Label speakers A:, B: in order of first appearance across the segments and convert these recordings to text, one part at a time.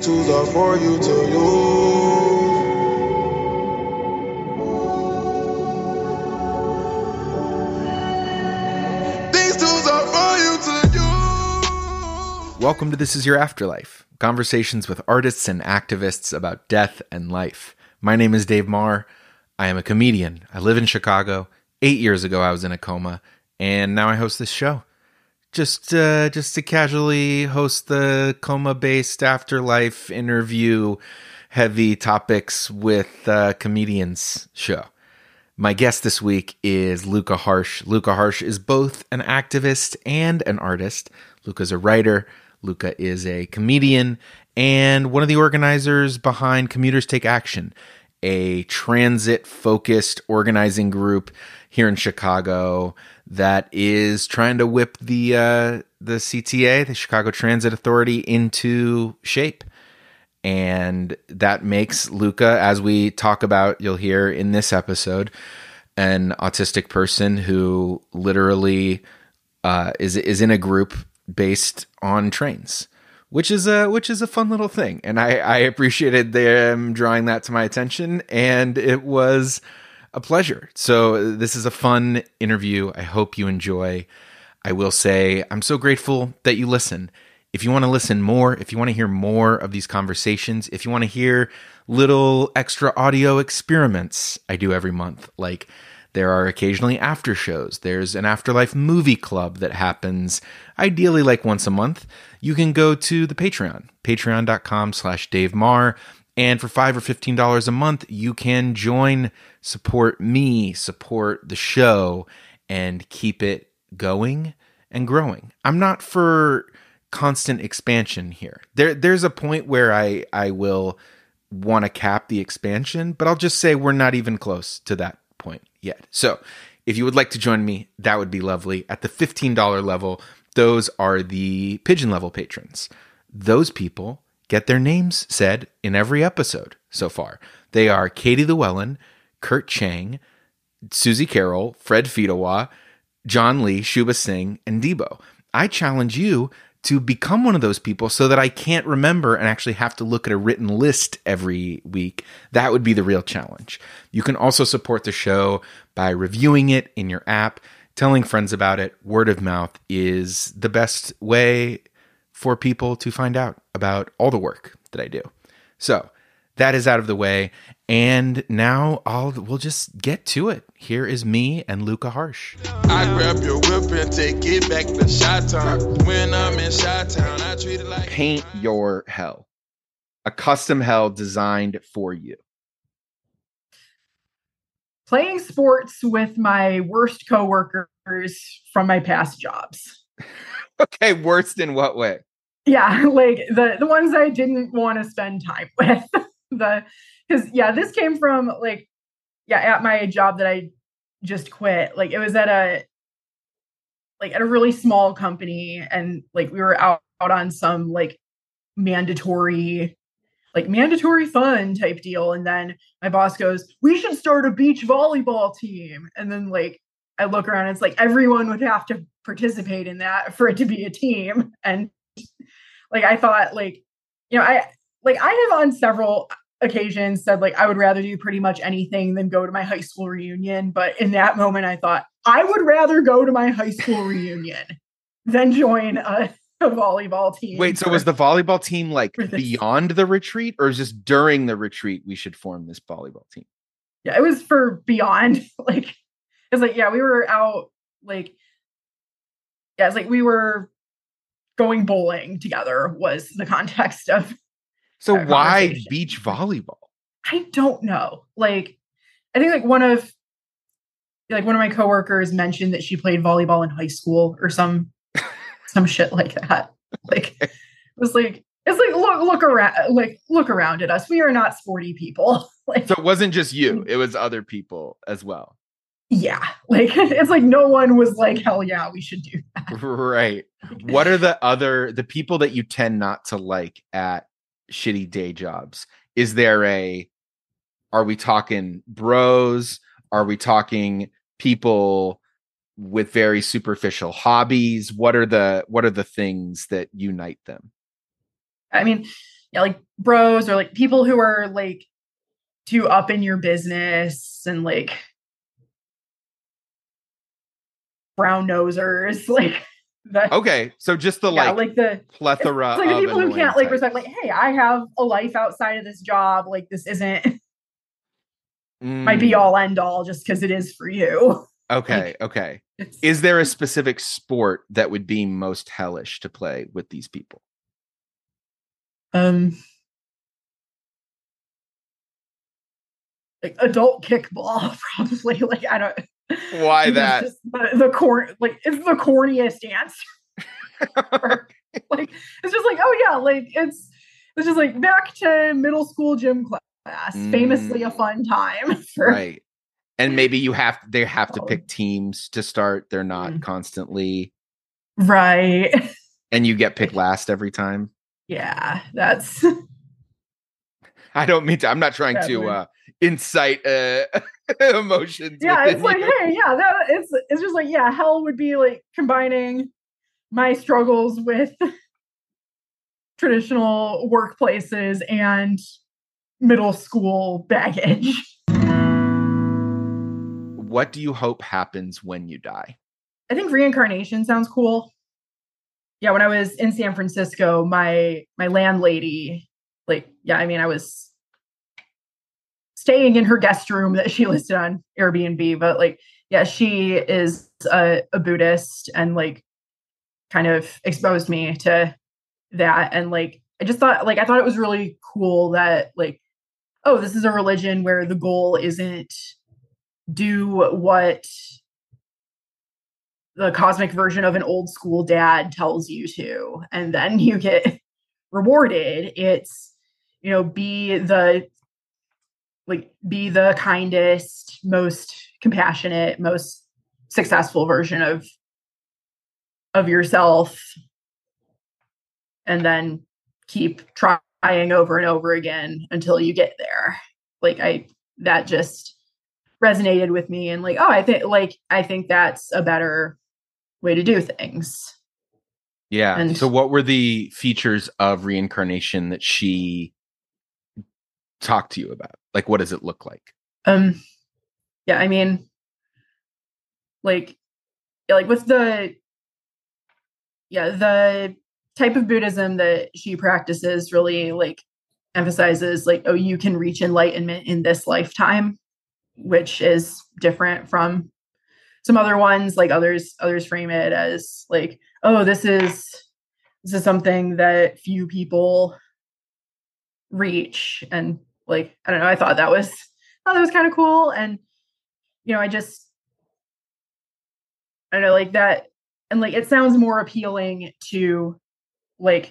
A: These tools are for you to use. These tools are for you to use.
B: Welcome to This Is Your Afterlife conversations with artists and activists about death and life. My name is Dave Maher. I am a comedian. I live in Chicago. Eight years ago, I was in a coma, and now I host this show. Just, uh, just to casually host the coma-based afterlife interview, heavy topics with uh, comedians show. My guest this week is Luca Harsh. Luca Harsh is both an activist and an artist. Luca's a writer. Luca is a comedian and one of the organizers behind Commuters Take Action, a transit focused organizing group here in Chicago that is trying to whip the uh, the CTA, the Chicago Transit Authority, into shape. And that makes Luca, as we talk about, you'll hear in this episode, an autistic person who literally uh, is is in a group based on trains, which is a which is a fun little thing, and I I appreciated them drawing that to my attention, and it was a pleasure. So this is a fun interview. I hope you enjoy. I will say I'm so grateful that you listen. If you want to listen more, if you want to hear more of these conversations, if you want to hear little extra audio experiments I do every month, like there are occasionally after shows. There's an afterlife movie club that happens ideally like once a month. You can go to the Patreon, patreon.com slash Dave Maher. And for five or fifteen dollars a month, you can join, support me, support the show, and keep it going and growing. I'm not for constant expansion here. There there's a point where I I will want to cap the expansion, but I'll just say we're not even close to that point yet. So, if you would like to join me, that would be lovely. At the $15 level, those are the pigeon level patrons. Those people get their names said in every episode so far. They are Katie Llewellyn, Kurt Chang, Susie Carroll, Fred Fidawa, John Lee, Shuba Singh, and Debo. I challenge you to become one of those people so that I can't remember and actually have to look at a written list every week. That would be the real challenge. You can also support the show by reviewing it in your app, telling friends about it. Word of mouth is the best way for people to find out about all the work that I do. So, that is out of the way. And now I'll we'll just get to it. Here is me and Luca Harsh.
A: I grab your whip and take it back to Shot Town. When I'm in Shot Town, I treat it like
B: Paint your hell. A custom hell designed for you.
C: playing sports with my worst coworkers from my past jobs.
B: Okay, worst in what way?
C: Yeah, like the the ones I didn't want to spend time with. The because yeah, this came from like yeah, at my job that I just quit. Like it was at a like at a really small company and like we were out, out on some like mandatory like mandatory fun type deal and then my boss goes we should start a beach volleyball team and then like i look around and it's like everyone would have to participate in that for it to be a team and like i thought like you know i like i have on several occasions said like i would rather do pretty much anything than go to my high school reunion but in that moment i thought i would rather go to my high school reunion than join a, a volleyball team
B: Wait, so
C: for-
B: was the volleyball team like beyond the retreat or is just during the retreat we should form this volleyball team?
C: yeah it was for beyond like it's like yeah we were out like yeah it's like we were going bowling together was the context of
B: So why beach volleyball?
C: i don't know. Like i think like one of like one of my coworkers mentioned that she played volleyball in high school or some some shit like that. Like it was like it's like look look around like look around at us. We are not sporty people. Like
B: So it wasn't just you, mm. it was other people as well.
C: yeah. Like it's like no one was like hell yeah we should do
B: Right. What are the other the people that you tend not to like at shitty day jobs? Is there a are we talking bros? Are we talking people with very superficial hobbies? What are the what are the things that unite them?
C: I mean, yeah, like bros or like people who are like too up in your business and like brown nosers, like the
B: Okay, so just the
C: yeah,
B: like,
C: like the
B: plethora
C: like the people who can't like respect like, hey, I have a life outside of this job. Like this isn't my
B: Mm,
C: be all end all just because it is for you.
B: Okay, okay. Is there a specific sport that would be most hellish to play with these people?
C: um like adult kickball, probably. Like I don't
B: Why that?
C: the, the corn like it's the corniest answer. like it's just like, oh yeah, like it's it's just like back to middle school gym class. Famously a
B: Mm.
C: fun time for
B: right. And maybe you have they have to pick teams to start. They're not
C: Mm.
B: constantly
C: right.
B: and you get picked last every time.
C: Yeah, that's
B: I don't mean to I'm not trying to uh incite uh emotions.
C: yeah, it's like, hey, yeah, that it's it's just like, yeah, hell would be like combining my struggles with traditional workplaces and middle school baggage.
B: What do you hope happens when you die?
C: I think reincarnation sounds cool. Yeah, when I was in San Francisco, my my landlady, like, yeah, I mean, I was staying in her guest room that she listed on Airbnb, but like, yeah, she is a, a Buddhist and like kind of exposed me to that. And like, I just thought, like, I thought it was really cool that, like, oh, this is a religion where the goal isn't do what the cosmic version of an old school dad tells you to and then you get rewarded it's you know be the like be the kindest most compassionate most successful version of of yourself. And then keep trying over and over again until you get there. Like i that just resonated with me and like oh i think like i think that's a better way to do things.
B: Yeah.
C: And-
B: so what were the features of reincarnation that she talked to you about? Like what does it look like?
C: um yeah i mean like yeah, like with the yeah the type of buddhism that she practices really like emphasizes like oh you can reach enlightenment in this lifetime which is different from some other ones like others others frame it as like oh this is this is something that few people reach and like i don't know i thought that was thought that was kind of cool and you know i just i don't know like that and like it sounds more appealing to like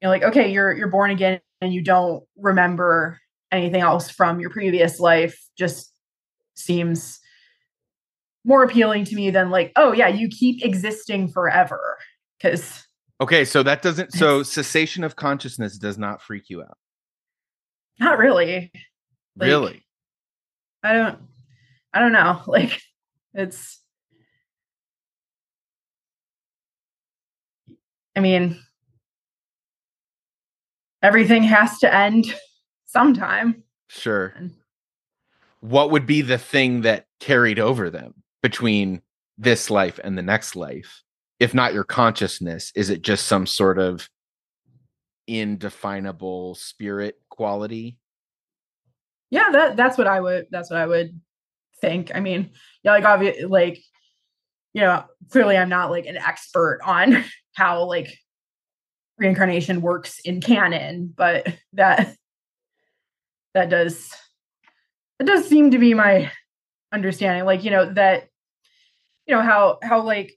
C: you know like okay you're you're born again and you don't remember anything else from your previous life just seems more appealing to me than like oh yeah you keep existing forever because
B: Okay, so that doesn't so cessation of consciousness does not freak you out.
C: Not really Like,
B: really?
C: i don't i don't know like it's i mean everything has to end sometime
B: Sure.
C: And-
B: What would be the thing that carried over them between this life and the next life? If not your consciousness, is it just some sort of indefinable spirit quality?
C: yeah that that's what i would that's what i would think i mean yeah like obviously like you know clearly i'm not like an expert on how like reincarnation works in canon but that that does that does seem to be my understanding like you know that you know how how like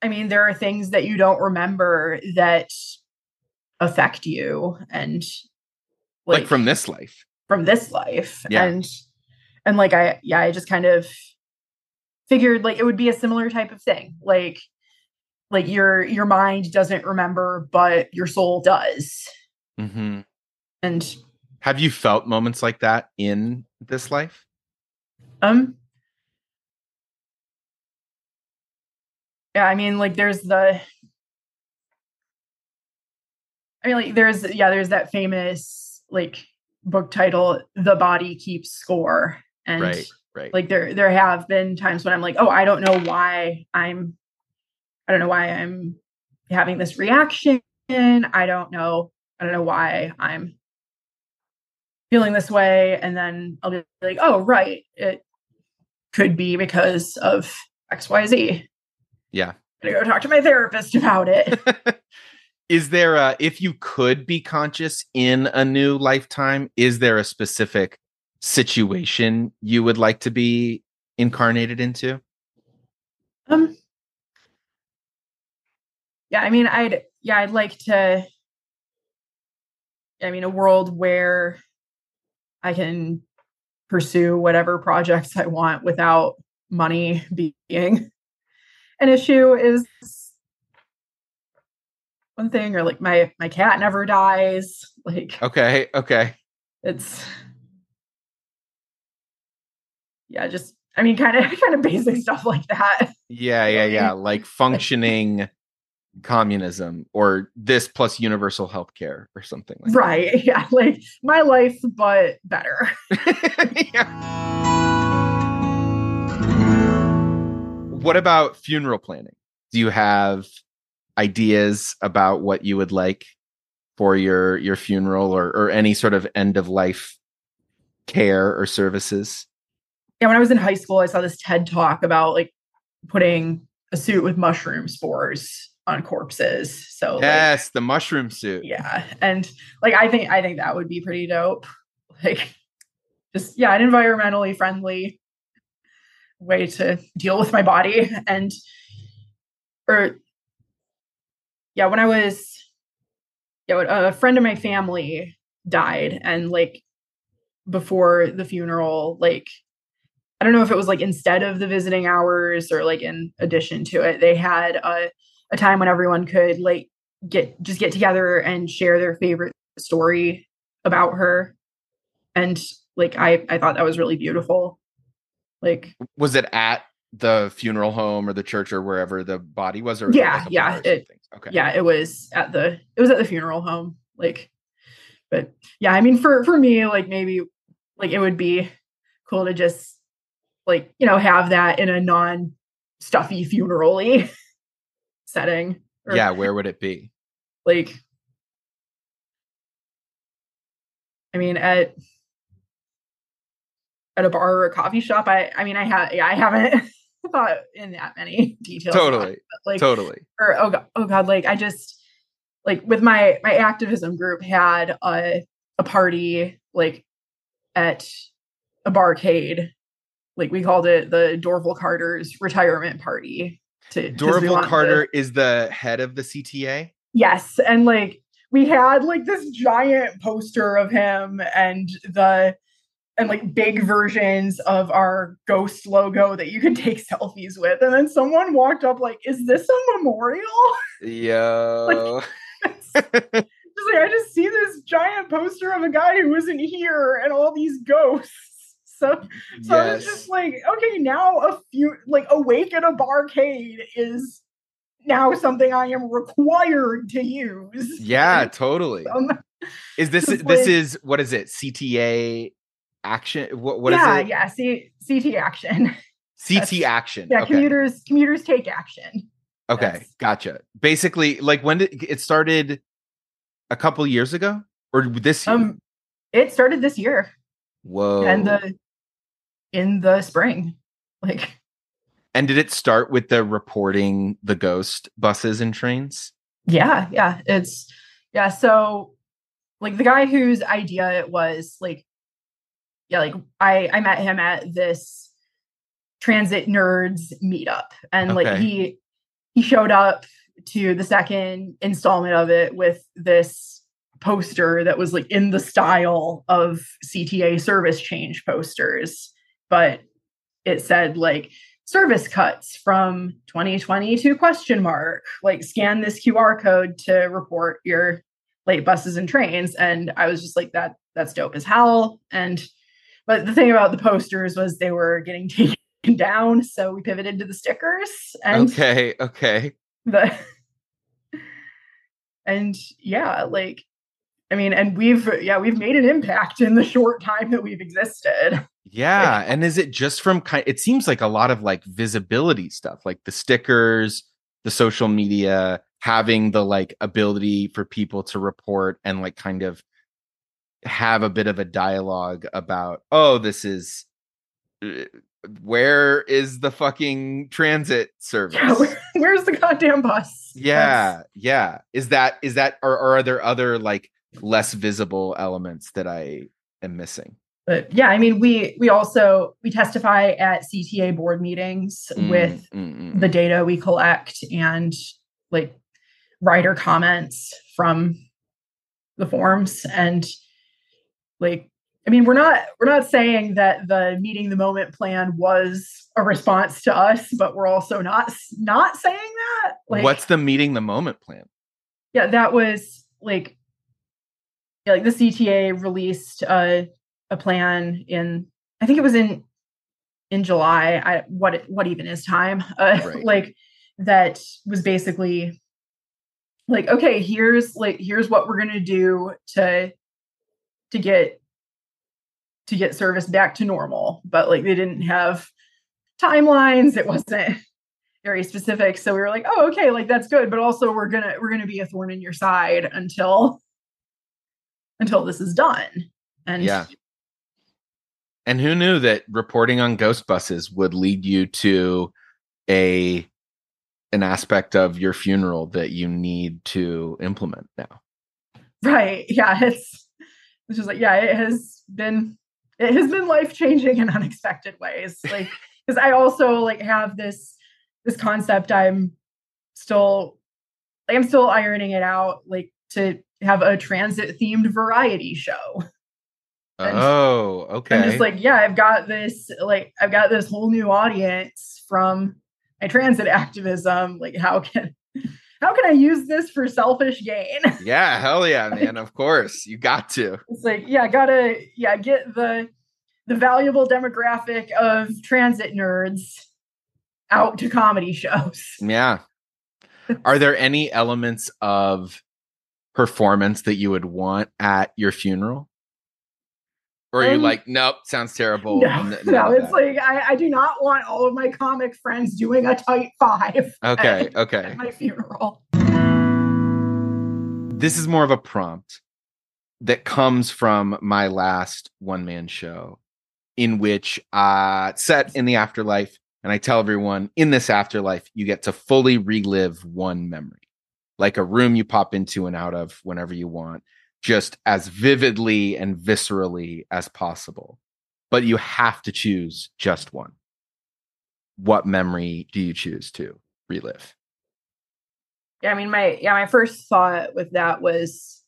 C: i mean there are things that you don't remember that affect you and
B: Like, from this life.
C: from this life
B: Yeah.
C: and and like i yeah i just kind of figured like it would be a similar type of thing like like your your mind doesn't remember but your soul does
B: mm-hmm.
C: and
B: Have you felt moments like that in this life?
C: um yeah i mean like there's the I mean, like there's yeah, there's that famous like book title, "The Body Keeps Score," and
B: right, right.
C: like there there have been times when I'm like, oh, I don't know why I'm, I don't know why I'm having this reaction. I don't know, I don't know why I'm feeling this way, and then I'll be like, oh, right, it could be because of X, Y, Z.
B: yeah.
C: I'm gonna go talk to my therapist about it.
B: is there a if you could be conscious in a new lifetime is there a specific situation you would like to be incarnated into
C: Um. Yeah, I mean, I'd yeah, I'd like to. I mean, a world where I can pursue whatever projects I want without money being an issue is one thing. Or like my my cat never dies. Like
B: okay okay
C: it's yeah, just I mean, kind of kind of basic stuff like that.
B: yeah yeah yeah like functioning communism or this plus universal health care or something like
C: Right. Yeah. Like my life, but better.
B: Yeah. what about funeral planning do you have ideas about what you would like for your your funeral or or any sort of end of life care or services
C: Yeah. When I was in high school, I saw this TED talk about like putting a suit with mushroom spores on corpses. So like,
B: yes the mushroom suit
C: yeah. And like I think I think that would be pretty dope. Like just yeah, an environmentally friendly way to deal with my body. And or yeah, when I was yeah, uh, a friend of my family died and like before the funeral, like I don't know if it was like instead of the visiting hours or like in addition to it, they had a, a time when everyone could like get just get together and share their favorite story about her. And like I I thought that was really beautiful. Like
B: was it at the funeral home or the church or wherever the body was or
C: Yeah, yeah, it-?
B: Okay
C: yeah, it was at the it was at the funeral home. Like but yeah, I mean for for me like maybe like it would be cool to just like, you know, have that in a non stuffy funerally setting. or,
B: yeah where would it be
C: like I mean at at a bar or a coffee shop. I I mean I have yeah, I haven't thought in that many details. about it,
B: totally
C: like
B: totally
C: or oh god, oh god, like I just like with my my activism group had a a party like at a barcade. Like we called it the Dorval Carter's retirement party. To
B: Dorval
C: wanted to-
B: Carter is the head of the CTA.
C: Yes, and like we had like this giant poster of him and the and like big versions of our ghost logo that you could take selfies with. And then someone walked up like, "Is this a memorial?"
B: Yo.
C: just like I just see this giant poster of a guy who wasn't here and all these ghosts. So so I was just like, okay, now a few like awake at a barcade is now something I am required to use.
B: yeah, totally.
C: Um,
B: Is this this
C: like-
B: is what is it? CTA action? What what is
C: yeah,
B: it?
C: yeah. C- CT action.
B: CT action.
C: Yeah,
B: okay.
C: commuters commuters take action.
B: Okay,
C: Yes.
B: gotcha. Basically, like when did it started? A couple years ago, or this year?
C: Um, it started this year
B: Whoa!
C: and the in the spring. Like
B: and did it start with the reporting the ghost buses and trains?
C: Yeah, yeah. It's yeah, so like the guy whose idea it was like yeah, like I I met him at this transit nerds meetup and like he he showed up to the second installment of it with this poster that was like in the style of CTA service change posters, but it said like service cuts from 2022 question mark. Like scan this qr code to report your late buses and trains. And i was just like that that's dope as hell. And but the thing about the posters was they were getting taken down so we pivoted to the stickers and
B: okay, okay.
C: the and yeah, like I mean, and we've yeah, we've made an impact in the short time that we've existed.
B: Yeah, and is it just from kind it seems like a lot of like visibility stuff, like the stickers, the social media, having the like ability for people to report and like kind of have a bit of a dialogue about, oh, this is uh, where is the fucking transit service?
C: Yeah, where, where's the goddamn bus?
B: Yeah, yeah. Is that is that or, or are there other like less visible elements that I am missing?
C: But yeah, I mean, we we also we testify at CTA board meetings mm, with mm, mm. the mm. data we collect and like writer comments from the forms and like I mean, we're not we're not saying that the meeting the moment plan was a response to us, but we're also not not saying that.
B: Like, what's the meeting the moment plan?
C: Yeah, that was like yeah, like the CTA released a a plan in I think it was in in July. I what what even is time? Uh, right. like that was basically like okay, here's like here's what we're gonna do to to get to get service back to normal, but like they didn't have timelines. It wasn't very specific. So we were like, oh, okay, like that's good. But also we're gonna we're gonna be a thorn in your side until until this is done. And
B: yeah. And who knew that reporting on ghost buses would lead you to a an aspect of your funeral that you need to implement now?
C: Right. Yeah. It's it's just like, yeah, it has been it has been life changing in unexpected ways. Like, because I also like have this this concept. I'm still like I'm still ironing it out. Like to have a transit themed variety show.
B: And oh, okay.
C: I'm just like, yeah, I've got this like I've got this whole new audience from my transit activism. Like, how can how can I use this for selfish gain?
B: Yeah, hell yeah, man. of course. You got to.
C: It's like, yeah, gotta yeah, get the the valuable demographic of transit nerds out to comedy shows.
B: Yeah. Are there any elements of performance that you would want at your funeral? Or are um, you like, nope, sounds terrible?
C: No, no it's like I, I, do not want all of my comic friends doing a tight five.
B: Okay,
C: at,
B: okay.
C: At my funeral.
B: This is more of a prompt that comes from my last one man show, in which uh set in the afterlife, and I tell everyone in this afterlife, you get to fully relive one memory, like a room you pop into and out of whenever you want just as vividly and viscerally as possible. But you have to choose just one. What memory do you choose to relive?
C: Yeah, I mean, my yeah, my first thought with that was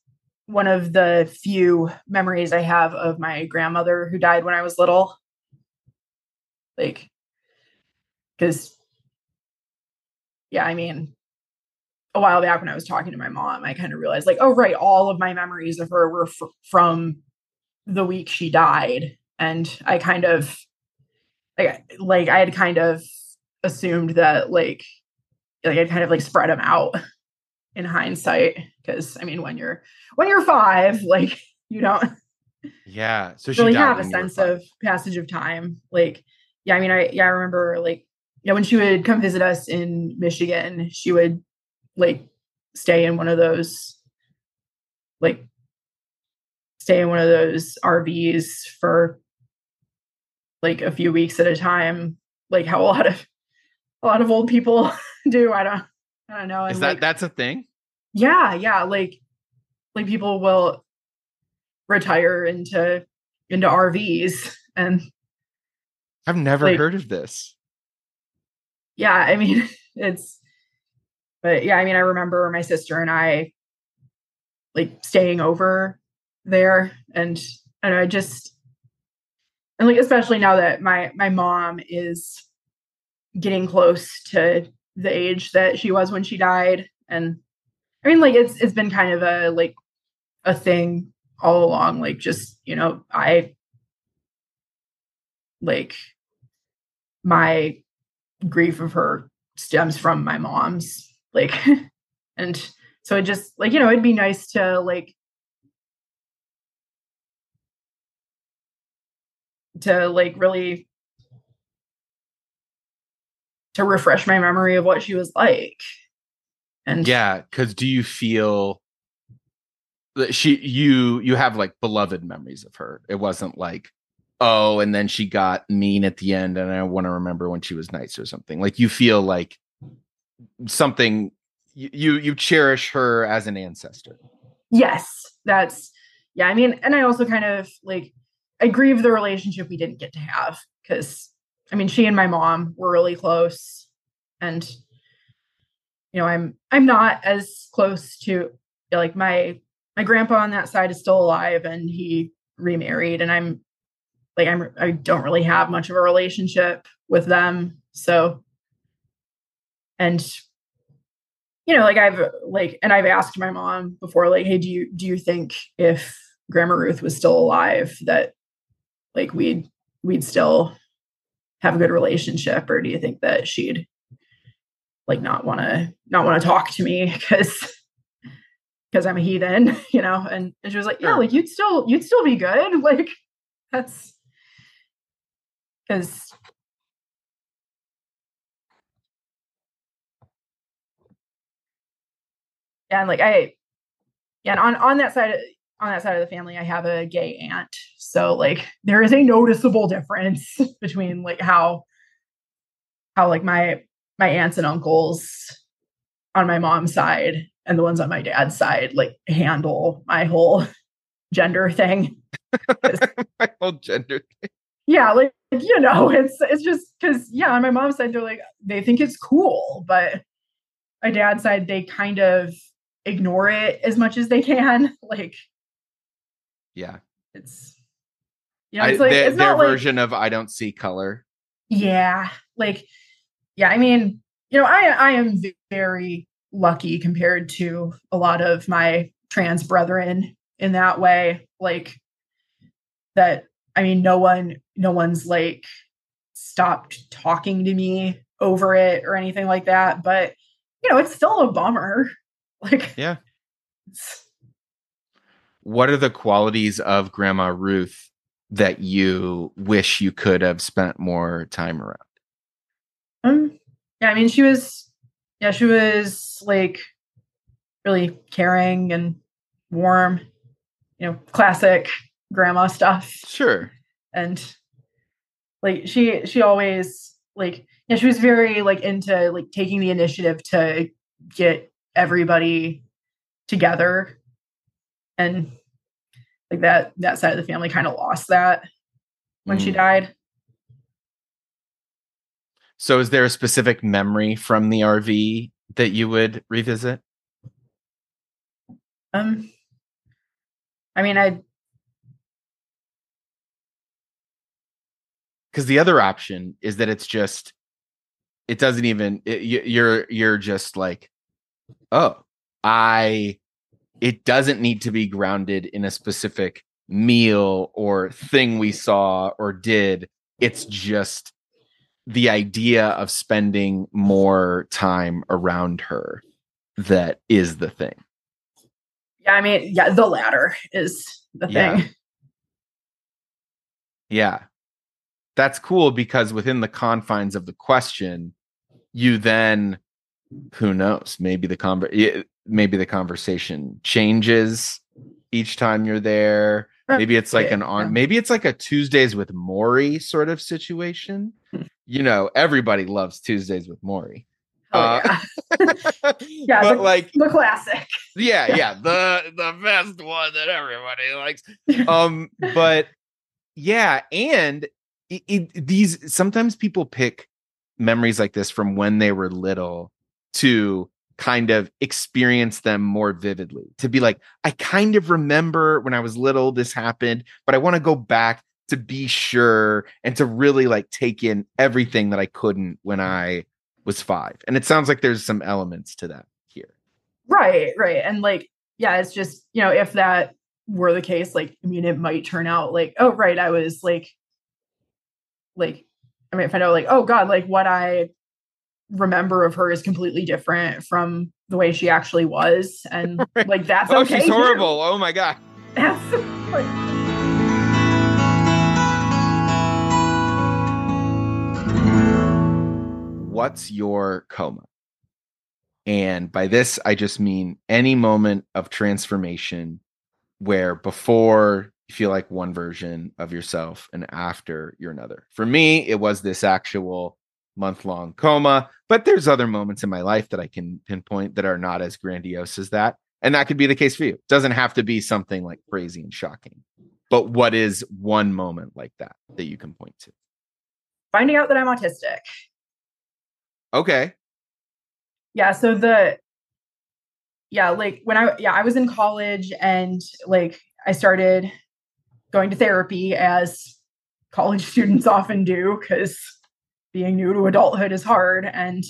C: one of the few memories I have of my grandmother who died when I was little. Like, because, yeah, I mean, a while back when I was talking to my mom, I kind of realized like, oh right, all of my memories of her were f- from the week she died, and I kind of like like I had kind of assumed that like like I'd kind of like spread them out in hindsight because I mean when you're when you're five, like you don't
B: yeah so
C: she really have a sense of passage of time. Like yeah, I mean I yeah I remember like yeah when she would come visit us in Michigan, she would like stay in one of those like stay in one of those RVs for like a few weeks at a time, like how a lot of a lot of old people do. I don't I don't know.
B: Is that
C: like,
B: that's a thing?
C: Yeah, yeah. Like like people will retire into into RVs and
B: I've never like, heard of this.
C: Yeah, I mean it's but yeah, I mean, I remember my sister and I like staying over there and and I just and like especially now that my my mom is getting close to the age that she was when she died. And I mean like it's it's been kind of a like a thing all along like just you know I like my grief of her stems from my mom's like and so it just like you know it'd be nice to like to like really to refresh my memory of what she was like. And
B: yeah because do you feel that she you you have like beloved memories of her? It wasn't like oh and then she got mean at the end and i want to remember when she was nice or something. Like you feel like something you you cherish her as an ancestor.
C: Yes that's yeah i mean and i also kind of like i grieve the relationship we didn't get to have because i mean she and my mom were really close and you know i'm i'm not as close to like my my grandpa on that side is still alive and he remarried and i'm like i'm i don't really have much of a relationship with them so and you know like i've like and i've asked my mom before like hey do you do you think if grandma ruth was still alive that like we'd we'd still have a good relationship or do you think that she'd like not want to not want to talk to me because because i'm a heathen you know? And, and she was like yeah like you'd still you'd still be good. Like that's because yeah, and like I, yeah, and on on that side, on that side of the family, I have a gay aunt, so like there is a noticeable difference between like how, how like my my aunts and uncles on my mom's side and the ones on my dad's side like handle my whole gender thing.
B: my whole gender thing.
C: Yeah, like you know, it's it's just because yeah, on my mom's side they're like they think it's cool, but my dad's side they kind of ignore it as much as they can. Like,
B: yeah,
C: it's you know, it's I, like
B: their,
C: it's
B: their version of I don't see color.
C: Yeah, like yeah. I mean, you know, I I am very lucky compared to a lot of my trans brethren in that way. Like that. I mean, no one, no one's like stopped talking to me over it or anything like that. But you know, it's still a bummer Like,
B: yeah. What are the qualities of Grandma Ruth that you wish you could have spent more time around?
C: Um, yeah, I mean, she was, yeah, she was like really caring and warm, you know, classic grandma stuff.
B: Sure.
C: And like she, she always like, yeah, she was very like into like taking the initiative to get everybody together. And like that that side of the family kind of lost that when mm. she died.
B: So is there a specific memory from the rv that you would revisit?
C: Um i mean i
B: because the other option is that it's just it doesn't even it, you're you're just like oh, I, it doesn't need to be grounded in a specific meal or thing we saw or did. It's just the idea of spending more time around her that is the thing.
C: Yeah, I mean, yeah, the latter is the yeah. thing.
B: Yeah. That's cool because within the confines of the question, you then who knows? Maybe the conver- maybe the conversation changes each time you're there. Maybe it's like an on maybe it's like a Tuesdays with Morrie sort of situation. Hmm. you know, everybody loves Tuesdays with Morrie.
C: Oh, uh, yeah, yeah
B: but
C: the,
B: like
C: the classic.
B: Yeah, yeah, yeah, the the best one that everybody likes. Um, but yeah, and it, it, these sometimes people pick memories like this from when they were little to kind of experience them more vividly to be like i kind of remember when i was little this happened but i want to go back to be sure and to really like take in everything that i couldn't when mm. i was 5 and it sounds like there's some elements to that here.
C: Right right and like yeah it's just you know if that were the case like i mean it might turn out like oh right i was like like i mean, might find out like oh god like what i remember of her is completely different from the way she actually was and
B: Right.
C: like that's
B: oh,
C: okay
B: she's
C: too.
B: horrible. Oh my god.
C: That's like,
B: What's your coma? And by this, I just mean any moment of transformation where before you feel like one version of yourself and after you're another. For me, it was this actual month long coma, but there's other moments in my life that I can pinpoint that are not as grandiose as that. And that could be the case for you. It doesn't have to be something like crazy and shocking. But what is one moment like that that you can point to?
C: finding out that I'm autistic.
B: Okay.
C: yeah so the yeah like when i yeah i was in college and like i started going to therapy as college students often do because being new to adulthood is hard. And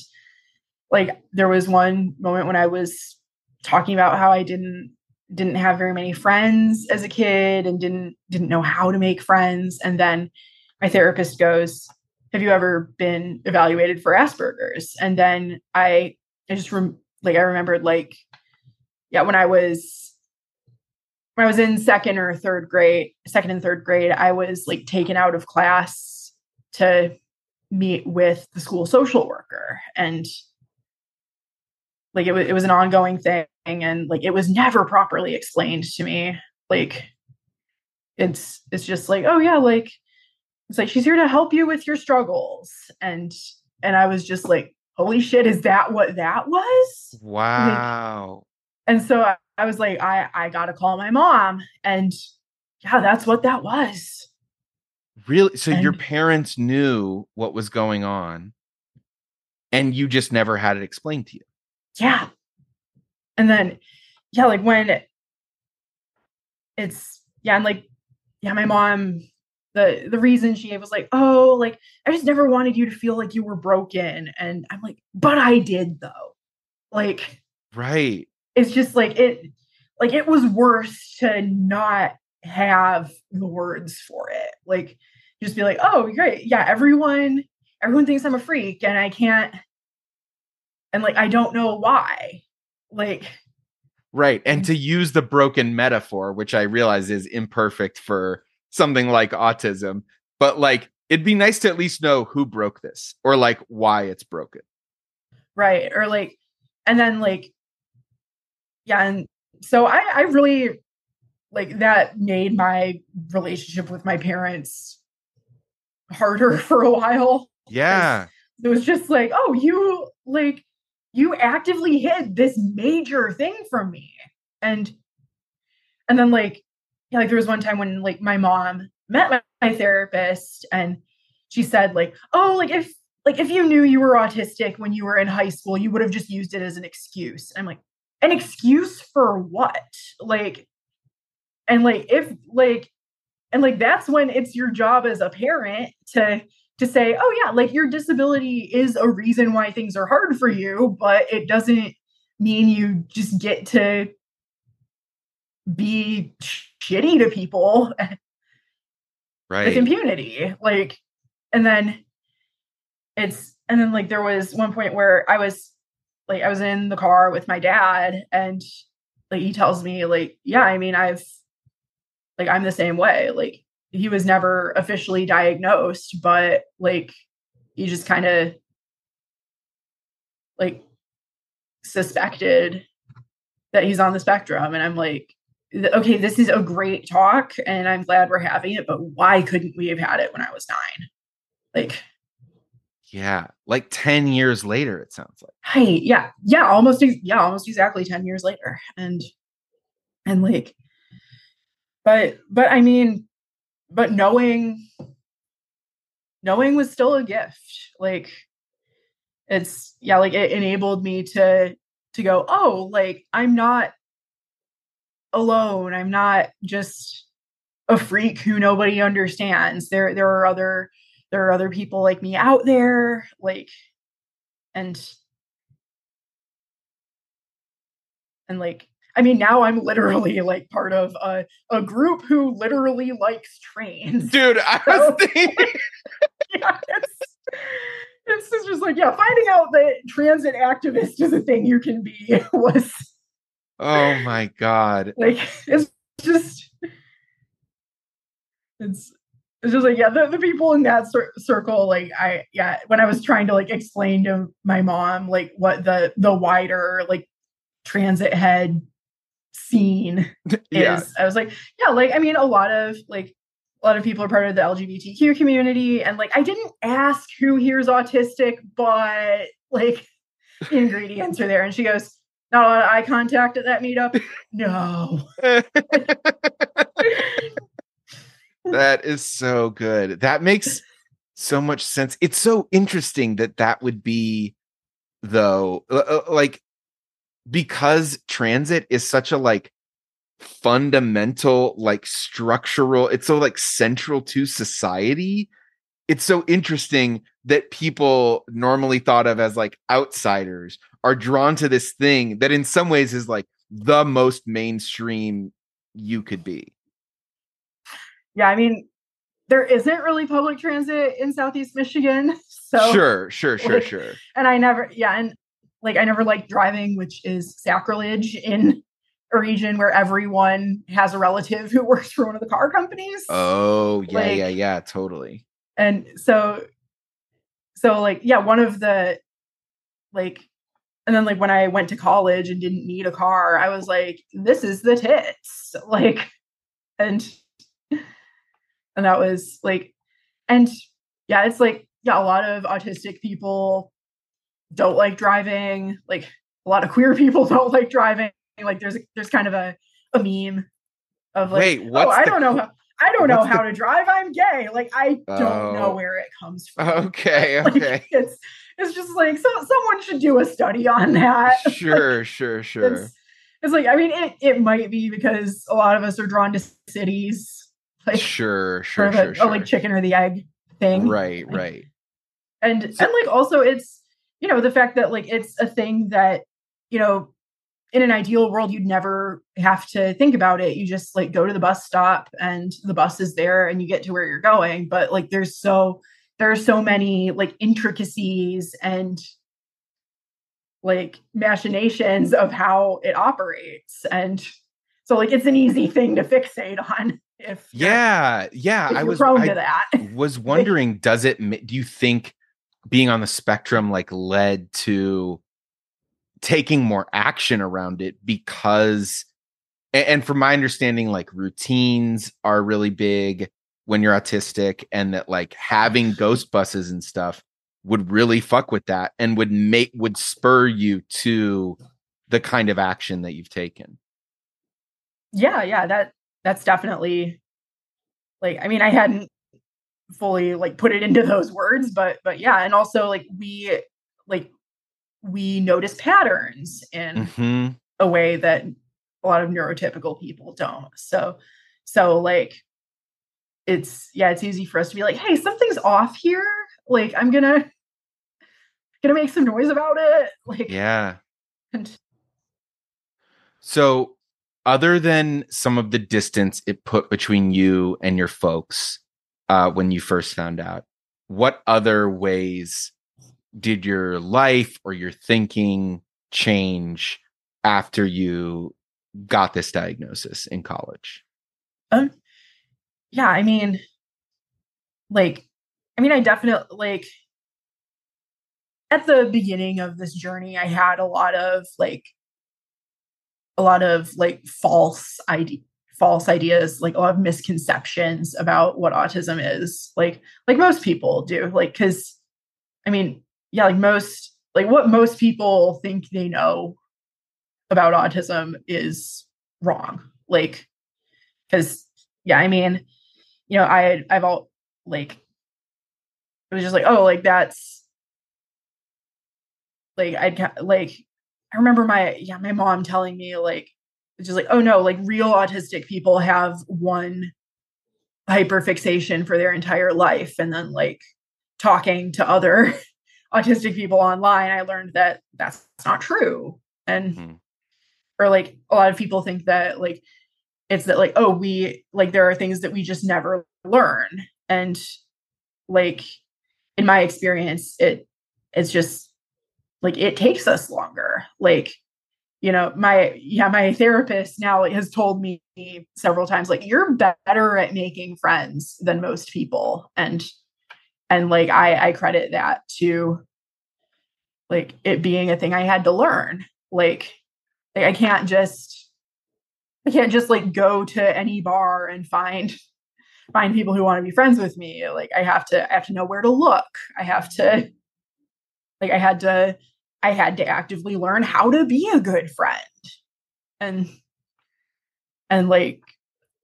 C: like there was one moment when i was talking about how i didn't didn't have very many friends as a kid and didn't didn't know how to make friends. And then my therapist goes have you ever been evaluated for asperger's? And then i i just rem- like i remembered like yeah when i was when i was in second or third grade second and third grade i was like taken out of class to meet with the school social worker and like it was, it was an ongoing thing and like it was never properly explained to me. Like it's it's just like oh yeah like it's like she's here to help you with your struggles. And and i was just like holy shit is that what that was?
B: Wow.
C: and so I, I was like i i gotta call my mom. And yeah that's what that was
B: Really? So your parents knew what was going on and you just never had it explained to you.
C: yeah and then yeah like when it's yeah and like yeah my mom the the reason she gave was like oh like i just never wanted you to feel like you were broken and i'm like but i did though like
B: Right.
C: it's just like it like it was worse to not have the words for it like just be like oh great yeah everyone everyone thinks i'm a freak and i can't and like i don't know why like
B: Right. And to use the broken metaphor, which I realize is imperfect for something like autism, but like it'd be nice to at least know who broke this or like why it's broken.
C: right or like and then like yeah and so i i really like that made my relationship with my parents harder for a while.
B: Yeah.
C: it was just like oh you like you actively hid this major thing from me. And and then like yeah, like there was one time when like my mom met my, my therapist and she said like oh like if like if you knew you were autistic when you were in high school you would have just used it as an excuse. I'm like an excuse for what? Like and like if like and like that's when it's your job as a parent to to say oh yeah like your disability is a reason why things are hard for you but it doesn't mean you just get to be shitty to people
B: right.
C: with impunity. Like and then it's and then like there was one point where i was like i was in the car with my dad and like he tells me like yeah i mean i've like i'm the same way like he was never officially diagnosed but like he just kind of like suspected that he's on the spectrum and i'm like okay this is a great talk and i'm glad we're having it but why couldn't we have had it when i was nine like
B: Yeah. Like 10 years later, it sounds like.
C: hey yeah yeah almost yeah almost exactly 10 years later and and like but but i mean but knowing knowing was still a gift. Like it's yeah like it enabled me to to go oh like i'm not alone. I'm not just a freak who nobody understands. There there are other there are other people like me out there like and and like i mean now i'm literally like part of a, a group who literally likes trains.
B: Dude, I
C: So-
B: was thinking
C: yeah, it's, it's just like yeah finding out that transit activist is a thing you can be was
B: oh my god.
C: like it's just it's it's just like yeah the, the people in that cir- circle like i yeah when i was trying to like explain to my mom like what the the wider like transit head scene
B: yeah.
C: is i was like yeah like i mean a lot of like a lot of people are part of the lgbtq community and like i didn't ask who here's autistic but like ingredients are there. And she goes not a lot of eye contact at that meetup? No.
B: That is so good. That makes so much sense. It's so interesting that that would be though uh, uh, like because transit is such a like fundamental like structural it's so like central to society it's so interesting that people normally thought of as like outsiders are drawn to this thing that in some ways is like the most mainstream you could be.
C: Yeah i mean there isn't really public transit in southeast michigan so
B: sure sure sure
C: like,
B: sure.
C: and i never yeah and like i never liked driving which is sacrilege in a region where everyone has a relative who works for one of the car companies.
B: Oh yeah
C: Like-
B: yeah yeah totally.
C: and so so like yeah one of the like and then like when i went to college and didn't need a car i was like this is the tits like and and that was like and yeah it's like yeah a lot of autistic people don't like driving like a lot of queer people don't like driving like there's there's kind of a, a meme of like
B: Wait,
C: oh i
B: the-
C: don't know how i don't know how
B: the-
C: to drive i'm gay. Like i don't
B: Oh.
C: know where it comes from.
B: Okay
C: Like,
B: okay.
C: it's it's just like so someone should do a study on that.
B: Sure sure sure
C: it's, it's like i mean it, it might be because a lot of us are drawn to cities like
B: sure sure sure
C: a, a, like chicken or the egg thing.
B: Right
C: Like,
B: right.
C: and and like also it's you know the fact that like it's a thing that you know in an ideal world you'd never have to think about it. You just like go to the bus stop and the bus is there and you get to where you're going. But like there's so there are so many like intricacies and like machinations of how it operates. And so like it's an easy thing to fixate on if
B: yeah yeah
C: if
B: i was
C: prone
B: I
C: to that.
B: was wondering does it do you think being on the spectrum like led to taking more action around it because and from my understanding like routines are really big when you're autistic and that like having ghost buses and stuff would really fuck with that and would make would spur you to the kind of action that you've taken.
C: Yeah yeah that that's definitely like i mean i hadn't fully like put it into those words but but yeah and also like we like we notice patterns in
B: Mhm.
C: a way that a lot of neurotypical people don't. So so like it's yeah it's easy for us to be like hey something's off here. Like i'm gonna gonna make some noise about it. Like
B: yeah.
C: and
B: So, other than some of the distance it put between you and your folks uh, when you first found out, what other ways did your life or your thinking change after you got this diagnosis in college?
C: Um, yeah, I mean, like, I mean, I definitely like at the beginning of this journey, I had a lot of like a lot of like false idea false ideas like a lot of misconceptions about what autism is like like most people do like because i mean yeah like most like what most people think they know about autism is wrong like because yeah i mean you know i i've all like it was just like oh like that's like i'd like i remember my yeah my mom telling me like it's just like oh no like real autistic people have one hyperfixation for their entire life and then like talking to other autistic people online i learned that that's not true. And
B: Mhm.
C: or like a lot of people think that like it's that like oh we like there are things that we just never learn. And like in my experience it it's just like it takes us longer. Like you know my yeah my therapist now has told me several times like you're better at making friends than most people. And and like i i credit that to like it being a thing i had to learn. Like, like i can't just i can't just like go to any bar and find find people who want to be friends with me. Like i have to i have to know where to look. I have to like i had to i had to actively learn how to be a good friend. And and like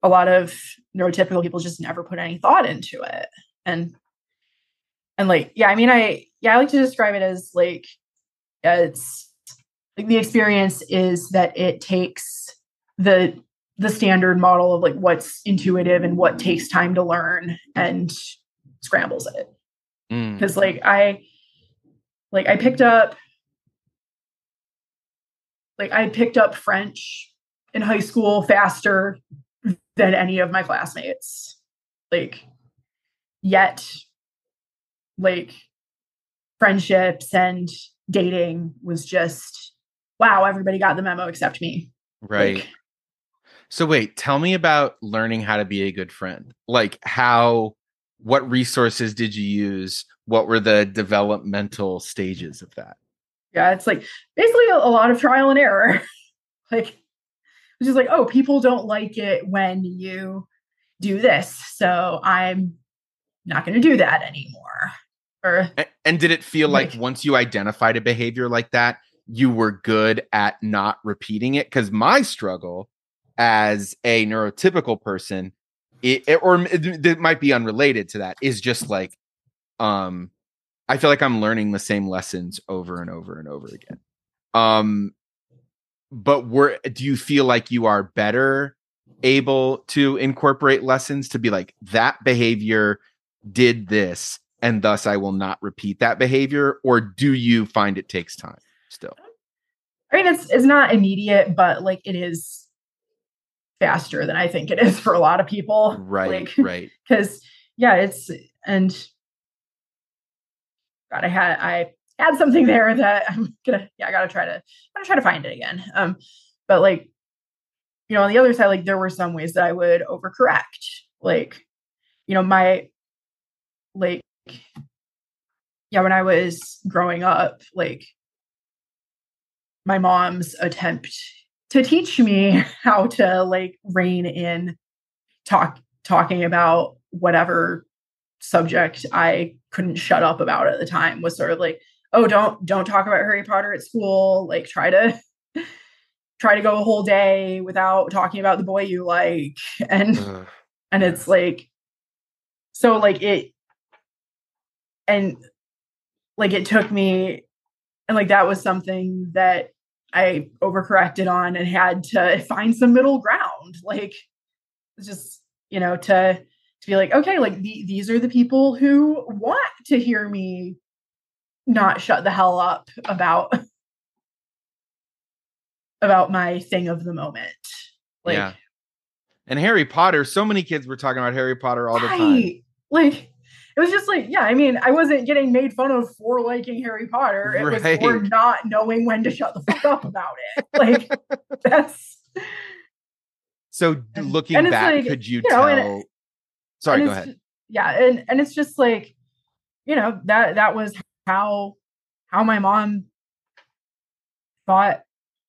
C: a lot of neurotypical people just never put any thought into it. And and like yeah i mean i yeah i like to describe it as like yeah, it's like the experience is that it takes the the standard model of like what's intuitive and what takes time to learn and scrambles it. Because mm. like i like i picked up like i picked up french in high school faster than any of my classmates like yet like friendships and dating was just wow everybody got the memo except me
B: right like, so wait, tell me about learning how to be a good friend. Like how what resources did you use? What were the developmental stages of that?
C: Yeah, it's like basically a, a lot of trial and error. like it's just like, oh, people don't like it when you do this. So I'm not going to do that anymore. Or
B: and, and did it feel like, like once you identified a behavior like that, you were good at not repeating it? Because my struggle as a neurotypical person it, it, or it, it might be unrelated to that is just like um i feel like i'm learning the same lessons over and over and over again um but were do you feel like you are better able to incorporate lessons to be like that behavior did this and thus i will not repeat that behavior or do you find it takes time still
C: i mean it's it's not immediate but like it is faster than I think it is for a lot of people.
B: Right. Like, right.
C: Because yeah, it's and God, I had I had something there that I'm gonna yeah, I gotta try to I'm gonna try to find it again. Um, but like, you know, on the other side, like there were some ways that I would overcorrect. Like, you know, my like yeah, when I was growing up, like my mom's attempt to teach me how to like rein in talk talking about whatever subject I couldn't shut up about at the time was sort of like, oh, don't don't talk about Harry Potter at school. Like try to try to go a whole day without talking about the boy you like. And uh. and it's like so like it and like it took me and like that was something that I overcorrected on and had to find some middle ground. Like just, you know, to to be like, okay, like the, these are the people who want to hear me not shut the hell up about about my thing of the moment. Like yeah.
B: And Harry Potter, so many kids were talking about Harry Potter all the right. time.
C: Like it was just like, yeah, I mean, I wasn't getting made fun of for liking Harry Potter. It right. was for not knowing when to shut the fuck up about it. Like that's
B: so looking and back, like, could you, you know, tell? Sorry, go ahead.
C: Yeah, and and it's just like, you know, that that was how how my mom thought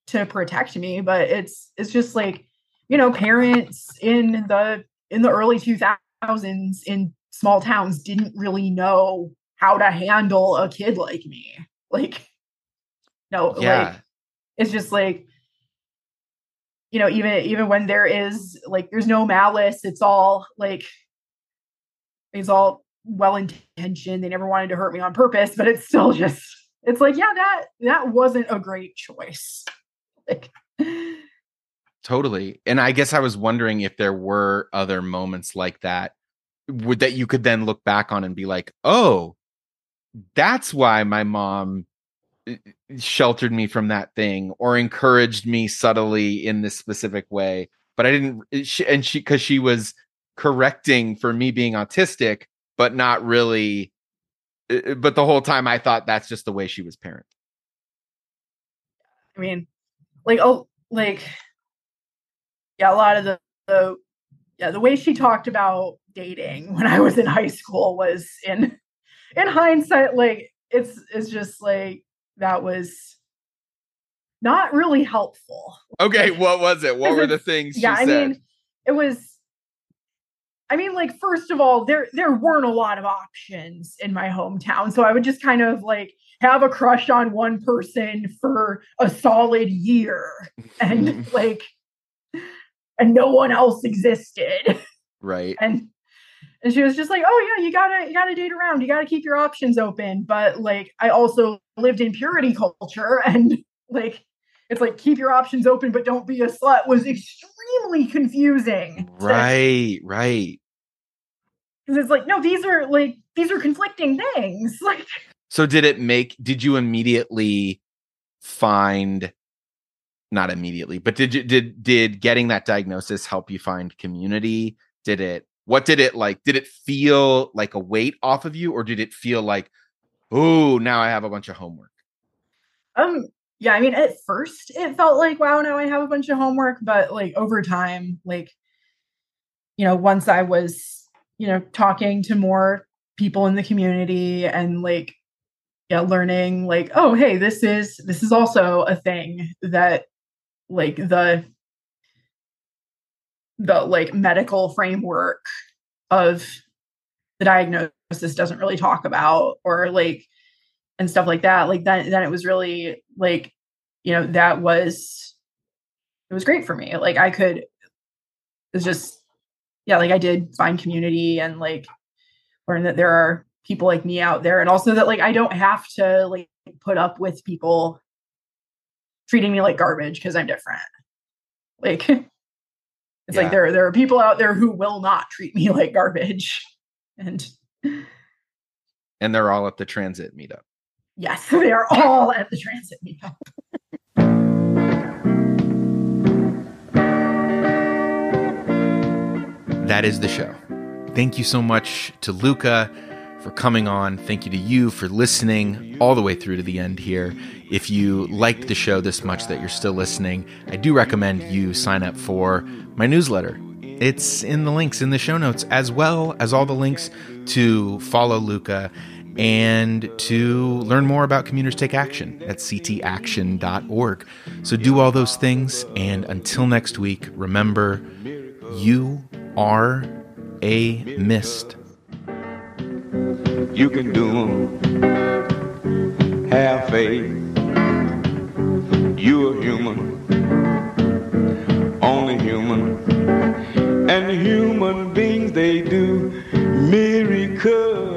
C: to protect me, but it's it's just like, you know, parents in the in the early 2000s in small towns didn't really know how to handle a kid like me. Like, no, yeah. like it's just like, you know, even even when there is like there's no malice, it's all like it's all well intentioned. They never wanted to hurt me on purpose, but it's still just it's like, yeah, that that wasn't a great choice. Like
B: totally. And I guess I was wondering if there were other moments like that would that you could then look back on and be like, oh, that's why my mom uh, sheltered me from that thing or encouraged me subtly in this specific way. But I didn't, she, and she, because she was correcting for me being autistic, but not really uh, but the whole time I thought that's just the way she was parent.
C: I mean, like oh, like yeah, a lot of the, the yeah the way she talked about dating when I was in high school was in in hindsight like it's it's just like that was not really helpful.
B: Okay, what was it? What were the things
C: yeah, I
B: said?
C: mean, it was I mean, like, first of all, there there weren't a lot of options in my hometown. So I would just kind of like have a crush on one person for a solid year and like and no one else existed.
B: Right.
C: And and she was just like, "Oh yeah, you gotta you gotta date around. You gotta keep your options open." But like, I also lived in purity culture, and like, it's like keep your options open, but don't be a slut was extremely confusing.
B: Right, right.
C: Because it's like, no, these are like these are conflicting things. Like,
B: so did it make? Did you immediately find? Not immediately, but did you did did getting that diagnosis help you find community? Did it what did it like? Did it feel like a weight off of you, or did it feel like, oh, now I have a bunch of homework?
C: Um, yeah, I mean, at first it felt like, wow, now I have a bunch of homework, but like over time, like, you know, once I was, you know, talking to more people in the community and like, yeah, learning like, oh, hey, this is this is also a thing that like the the like medical framework of the diagnosis doesn't really talk about or like and stuff like that like then then it was really like you know that was it was great for me like i could it was just yeah like i did find community and like learn that there are people like me out there and also that like i don't have to like put up with people treating me like garbage because i'm different like It's
B: Yeah.
C: like there there are people out there who will not treat me like garbage. And
B: And they're all at the transit meetup.
C: yes, they are all at the transit meetup.
B: That is the show. Thank you so much to Luca for coming on. Thank you to you for listening all the way through to the end here. If you liked the show this much that you're still listening, I do recommend you sign up for my newsletter. It's in the links in the show notes, as well as all the links to follow Luca and to learn more about Commuters Take Action at ctaction.org. So do all those things. And until next week, remember you are a mist.
D: You can do 'em. Have faith. You're human. Only human. And human beings, they do miracles.